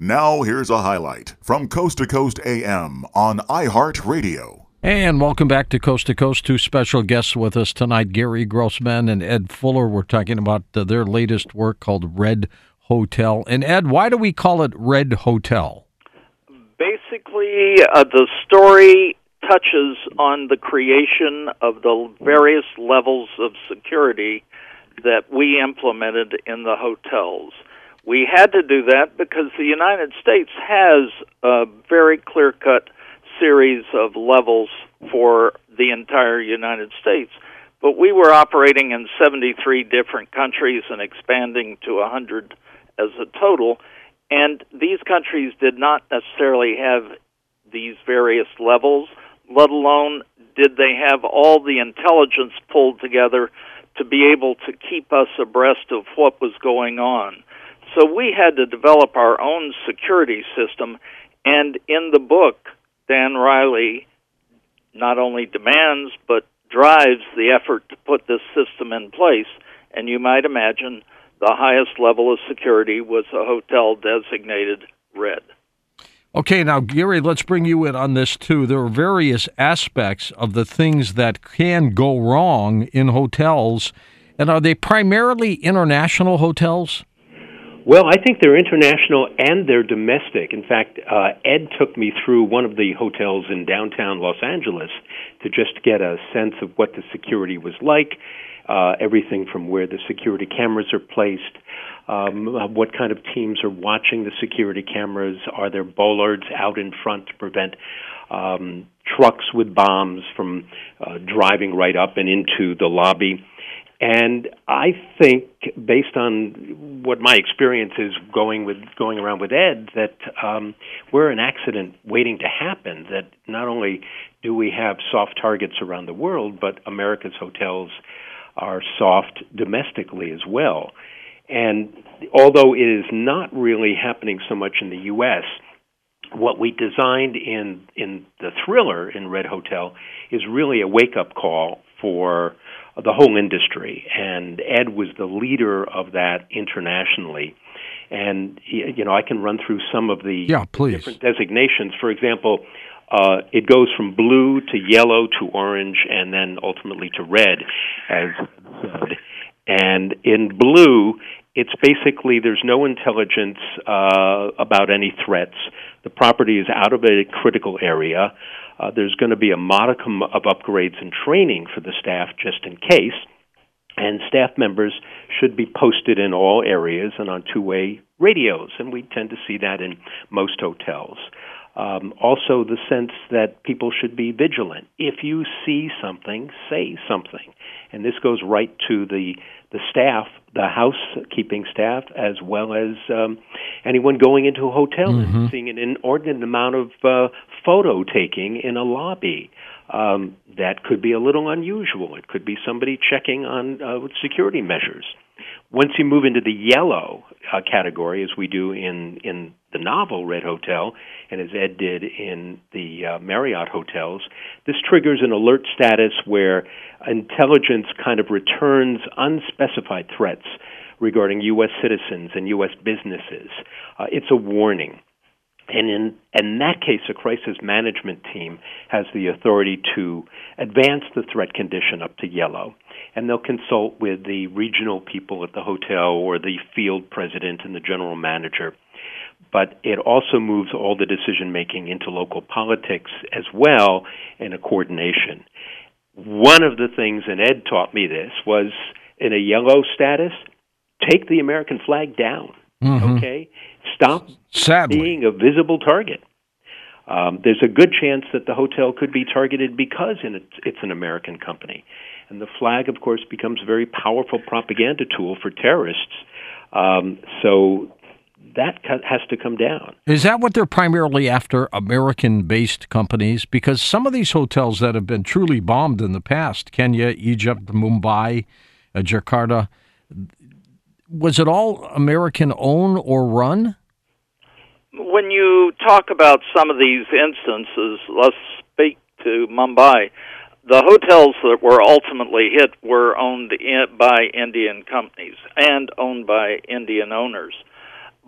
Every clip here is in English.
Now, here's a highlight from Coast to Coast AM on iHeartRadio. And welcome back to Coast to Coast. Two special guests with us tonight Gary Grossman and Ed Fuller. We're talking about uh, their latest work called Red Hotel. And Ed, why do we call it Red Hotel? Basically, uh, the story touches on the creation of the various levels of security that we implemented in the hotels. We had to do that because the United States has a very clear cut series of levels for the entire United States. But we were operating in 73 different countries and expanding to 100 as a total. And these countries did not necessarily have these various levels, let alone did they have all the intelligence pulled together to be able to keep us abreast of what was going on. So we had to develop our own security system. And in the book, Dan Riley not only demands but drives the effort to put this system in place. And you might imagine the highest level of security was a hotel designated red. Okay, now, Gary, let's bring you in on this too. There are various aspects of the things that can go wrong in hotels. And are they primarily international hotels? Well, I think they're international and they're domestic. In fact, uh, Ed took me through one of the hotels in downtown Los Angeles to just get a sense of what the security was like, uh, everything from where the security cameras are placed, um, uh, what kind of teams are watching the security cameras, are there bollards out in front to prevent um, trucks with bombs from uh, driving right up and into the lobby. And I think, based on what my experience is going with going around with Ed, that um, we're an accident waiting to happen. That not only do we have soft targets around the world, but America's hotels are soft domestically as well. And although it is not really happening so much in the U.S., what we designed in in the thriller in Red Hotel is really a wake up call for the whole industry, and Ed was the leader of that internationally. And you know, I can run through some of the yeah, different designations. For example, uh, it goes from blue to yellow to orange, and then ultimately to red, as said. And in blue, it's basically there's no intelligence uh, about any threats. The property is out of a critical area. Uh, there's going to be a modicum of upgrades and training for the staff just in case. And staff members should be posted in all areas and on two way radios, and we tend to see that in most hotels. Um, also, the sense that people should be vigilant. If you see something, say something. And this goes right to the the staff, the housekeeping staff, as well as um, anyone going into a hotel mm-hmm. and seeing an inordinate amount of uh, photo taking in a lobby. Um, that could be a little unusual. It could be somebody checking on uh, security measures. Once you move into the yellow uh, category, as we do in in the novel Red Hotel, and as Ed did in the uh, Marriott hotels, this triggers an alert status where intelligence kind of returns unspecified threats regarding U.S. citizens and U.S. businesses. Uh, it's a warning. And in, in that case, a crisis management team has the authority to advance the threat condition up to yellow. And they'll consult with the regional people at the hotel or the field president and the general manager. But it also moves all the decision making into local politics as well in a coordination. One of the things, and Ed taught me this, was in a yellow status, take the American flag down. Mm-hmm. Okay? Stop Sadly. being a visible target. Um, there's a good chance that the hotel could be targeted because it's, it's an American company. And the flag, of course, becomes a very powerful propaganda tool for terrorists. Um, so that has to come down. Is that what they're primarily after, American based companies? Because some of these hotels that have been truly bombed in the past, Kenya, Egypt, Mumbai, uh, Jakarta, was it all American owned or run? When you talk about some of these instances, let's speak to Mumbai. The hotels that were ultimately hit were owned by Indian companies and owned by Indian owners.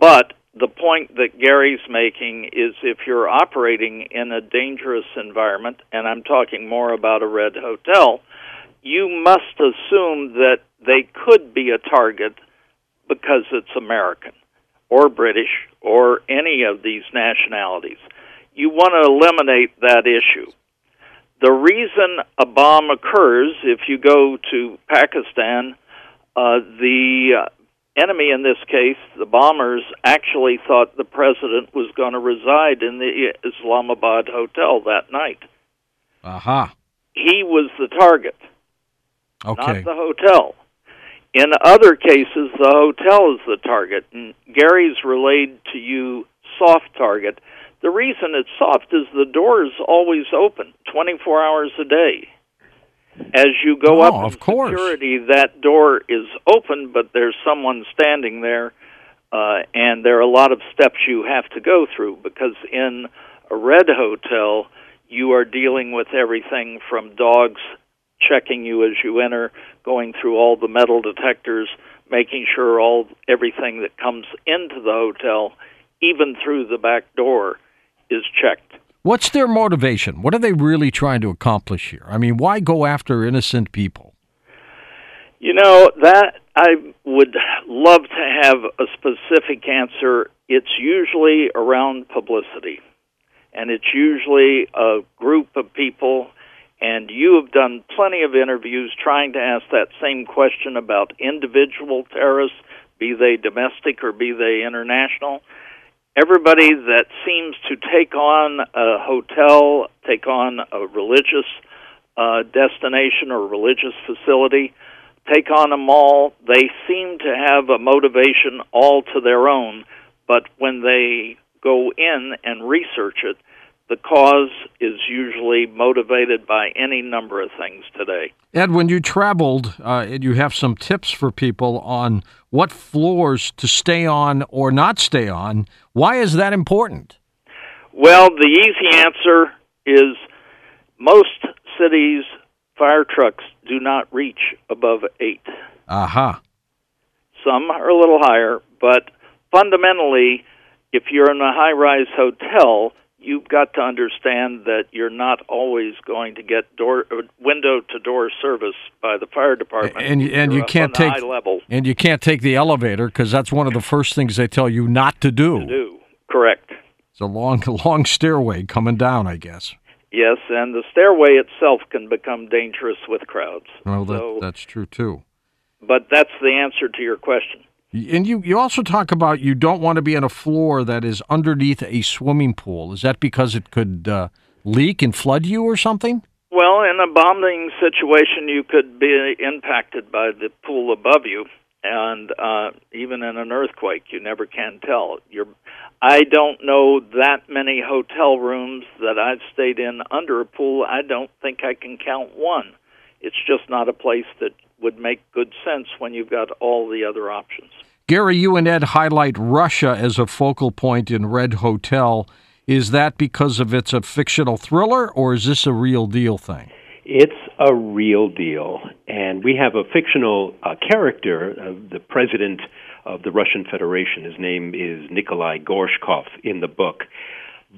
But the point that Gary's making is if you're operating in a dangerous environment, and I'm talking more about a red hotel, you must assume that they could be a target because it's American or British or any of these nationalities. You want to eliminate that issue. The reason a bomb occurs, if you go to Pakistan, uh, the enemy in this case, the bombers, actually thought the president was going to reside in the Islamabad hotel that night. Aha. Uh-huh. He was the target, okay. not the hotel. In other cases, the hotel is the target. And Gary's relayed to you soft target. The reason it's soft is the door is always open, 24 hours a day. As you go oh, up of course. security, that door is open, but there's someone standing there, uh, and there are a lot of steps you have to go through because in a red hotel, you are dealing with everything from dogs checking you as you enter, going through all the metal detectors, making sure all everything that comes into the hotel, even through the back door, is checked. What's their motivation? What are they really trying to accomplish here? I mean, why go after innocent people? You know, that I would love to have a specific answer. It's usually around publicity, and it's usually a group of people. And you have done plenty of interviews trying to ask that same question about individual terrorists, be they domestic or be they international everybody that seems to take on a hotel, take on a religious uh, destination or religious facility, take on a mall, they seem to have a motivation all to their own. But when they go in and research it, the cause is usually motivated by any number of things today. Ed, when you traveled, uh, you have some tips for people on what floors to stay on or not stay on. Why is that important? Well, the easy answer is most cities' fire trucks do not reach above eight. Aha. Uh-huh. Some are a little higher, but fundamentally, if you're in a high rise hotel, you've got to understand that you're not always going to get door uh, window to door service by the fire department. And and you can't take and you can't take the elevator because that's one of the first things they tell you not to do. To do correct. It's a long long stairway coming down, I guess. Yes, and the stairway itself can become dangerous with crowds. Well, that, so, that's true too. But that's the answer to your question. And you, you also talk about you don't want to be on a floor that is underneath a swimming pool. Is that because it could uh, leak and flood you or something? Well, in a bombing situation, you could be impacted by the pool above you, and uh, even in an earthquake, you never can tell. You're, I don't know that many hotel rooms that I've stayed in under a pool. I don't think I can count one. It's just not a place that would make good sense when you've got all the other options. Gary, you and Ed highlight Russia as a focal point in Red Hotel. Is that because of it's a fictional thriller, or is this a real deal thing? It's a real deal, and we have a fictional uh, character, uh, the president of the Russian Federation. His name is Nikolai Gorshkov in the book,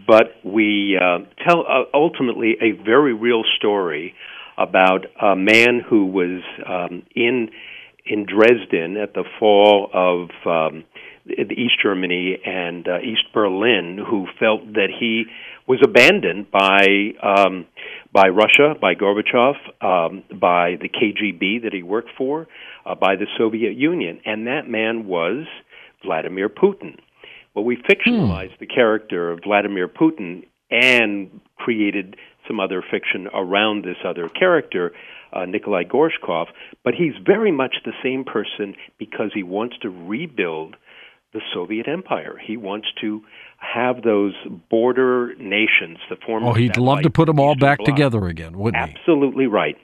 but we uh, tell uh, ultimately a very real story about a man who was um, in in Dresden at the fall of um, East Germany and uh, East Berlin, who felt that he was abandoned by um, by Russia, by Gorbachev, um, by the KGB that he worked for, uh, by the Soviet Union, and that man was Vladimir Putin. Well, we fictionalized hmm. the character of Vladimir Putin and created some other fiction around this other character, uh, Nikolai Gorshkov, but he's very much the same person because he wants to rebuild the Soviet Empire. He wants to have those border nations, the former. Oh, he'd love to put them all back bloc. together again, wouldn't Absolutely he? Absolutely right.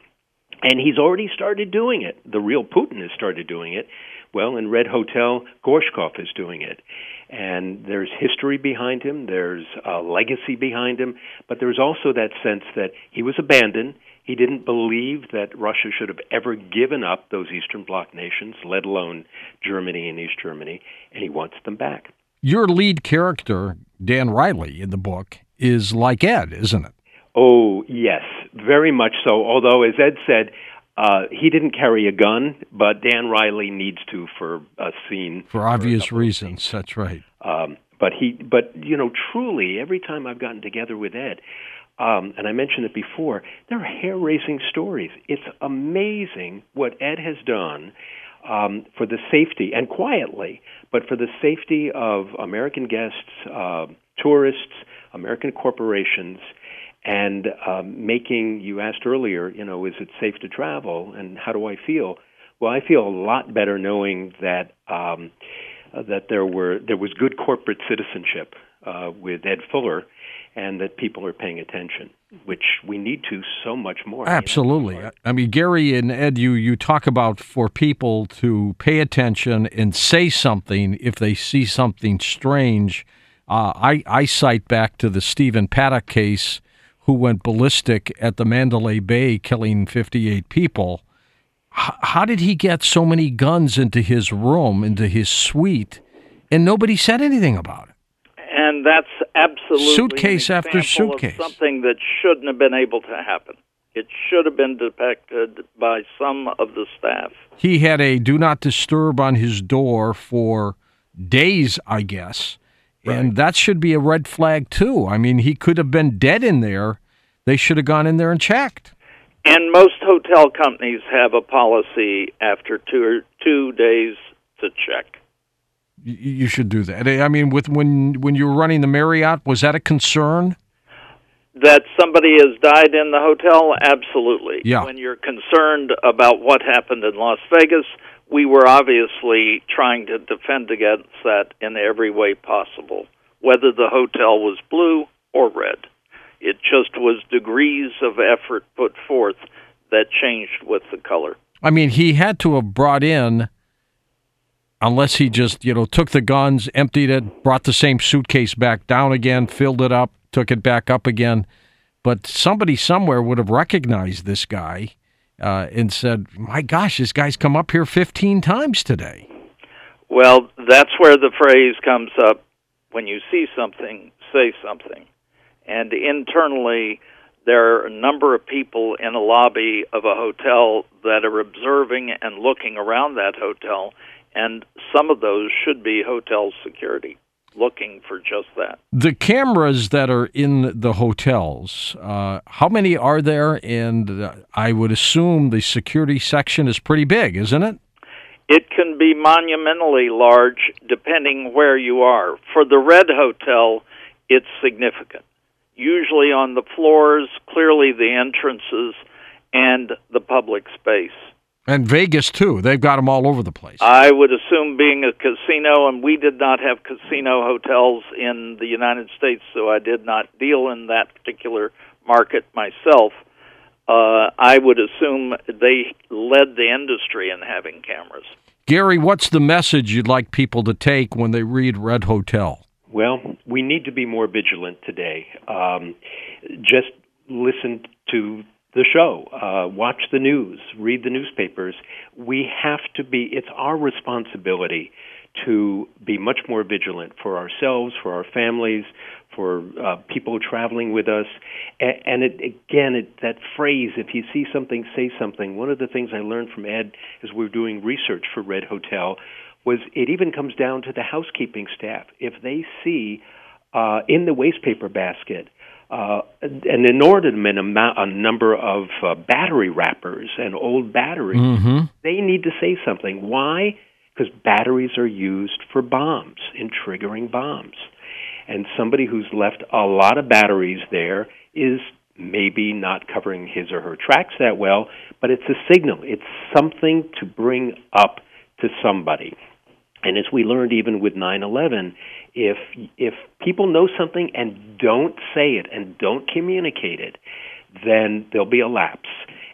And he's already started doing it. The real Putin has started doing it. Well, in Red Hotel, Gorshkov is doing it and there's history behind him, there's a legacy behind him, but there's also that sense that he was abandoned. He didn't believe that Russia should have ever given up those Eastern Bloc nations, let alone Germany and East Germany, and he wants them back. Your lead character, Dan Riley, in the book, is like Ed, isn't it? Oh, yes, very much so. Although, as Ed said, uh, he didn't carry a gun, but Dan Riley needs to for a scene. For obvious for reasons, that's right. Um, but he, but you know, truly, every time I've gotten together with Ed, um, and I mentioned it before, there are hair-raising stories. It's amazing what Ed has done um, for the safety and quietly, but for the safety of American guests, uh, tourists, American corporations, and um, making. You asked earlier, you know, is it safe to travel, and how do I feel? Well, I feel a lot better knowing that um, that there were there was good corporate citizenship uh, with Ed Fuller and that people are paying attention, which we need to so much more. Absolutely. You know? I mean, Gary and Ed, you, you talk about for people to pay attention and say something if they see something strange. Uh, I, I cite back to the Stephen Paddock case, who went ballistic at the Mandalay Bay, killing 58 people. H- how did he get so many guns into his room, into his suite, and nobody said anything about it? and that's absolutely suitcase after suitcase. something that shouldn't have been able to happen. It should have been detected by some of the staff. He had a do not disturb on his door for days, I guess. Right. And that should be a red flag too. I mean, he could have been dead in there. They should have gone in there and checked. And most hotel companies have a policy after two two days to check you should do that. I mean, with when when you were running the Marriott, was that a concern? That somebody has died in the hotel, absolutely. Yeah. When you're concerned about what happened in Las Vegas, we were obviously trying to defend against that in every way possible, whether the hotel was blue or red. It just was degrees of effort put forth that changed with the color. I mean, he had to have brought in unless he just, you know, took the guns, emptied it, brought the same suitcase back down again, filled it up, took it back up again. But somebody somewhere would have recognized this guy uh, and said, my gosh, this guy's come up here 15 times today. Well, that's where the phrase comes up when you see something, say something. And internally, there are a number of people in a lobby of a hotel that are observing and looking around that hotel and some of those should be hotel security looking for just that. The cameras that are in the hotels, uh, how many are there? And uh, I would assume the security section is pretty big, isn't it? It can be monumentally large depending where you are. For the Red Hotel, it's significant. Usually on the floors, clearly the entrances, and the public space. And Vegas too. They've got them all over the place. I would assume being a casino, and we did not have casino hotels in the United States, so I did not deal in that particular market myself. Uh, I would assume they led the industry in having cameras. Gary, what's the message you'd like people to take when they read Red Hotel? Well, we need to be more vigilant today. Um, just listen to the show, uh, watch the news, read the newspapers. We have to be, it's our responsibility to be much more vigilant for ourselves, for our families, for uh, people traveling with us. And, it, again, it, that phrase, if you see something, say something. One of the things I learned from Ed as we are doing research for Red Hotel was it even comes down to the housekeeping staff. If they see uh, in the wastepaper basket, uh, an inordinate amount, a number of uh, battery wrappers and old batteries. Mm-hmm. They need to say something. Why? Because batteries are used for bombs, in triggering bombs. And somebody who's left a lot of batteries there is maybe not covering his or her tracks that well, but it's a signal. It's something to bring up to somebody. And as we learned even with 9/11, if if people know something and don't say it and don't communicate it, then there'll be a lapse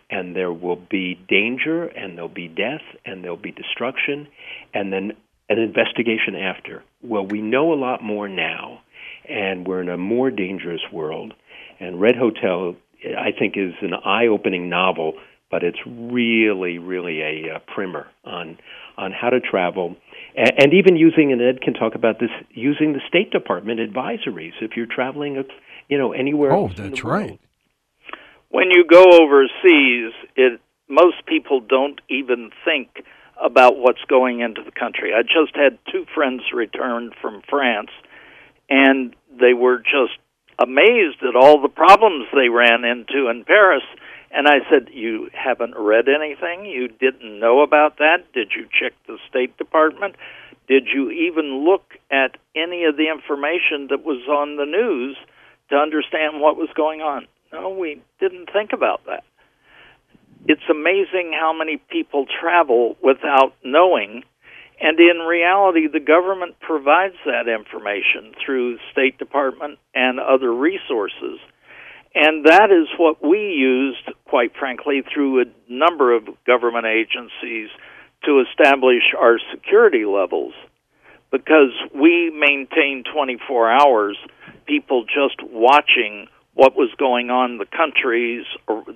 and there will be danger and there'll be death and there'll be destruction and then an investigation after. Well, we know a lot more now and we're in a more dangerous world and Red Hotel I think is an eye-opening novel, but it's really really a, a primer on on how to travel and even using and Ed can talk about this using the State Department advisories if you're traveling, uh, you know, anywhere. Oh, that's right. When you go overseas, it most people don't even think about what's going into the country. I just had two friends return from France, and they were just amazed at all the problems they ran into in Paris. And I said, You haven't read anything? You didn't know about that? Did you check the State Department? Did you even look at any of the information that was on the news to understand what was going on? No, we didn't think about that it's amazing how many people travel without knowing. And in reality, the government provides that information through State Department and other resources. And that is what we used, quite frankly, through a number of government agencies to establish our security levels. Because we maintained 24 hours, people just watching what was going on in the countries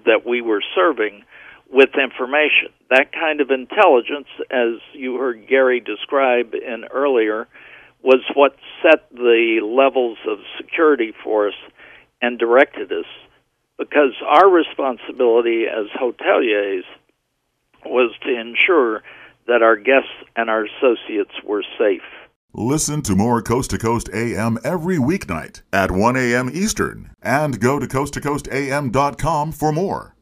that we were serving with information. That kind of intelligence, as you heard Gary describe in earlier, was what set the levels of security for us and directed us. Because our responsibility as hoteliers was to ensure that our guests and our associates were safe. Listen to more Coast to Coast AM every weeknight at 1 a.m. Eastern and go to coasttocoastam.com for more.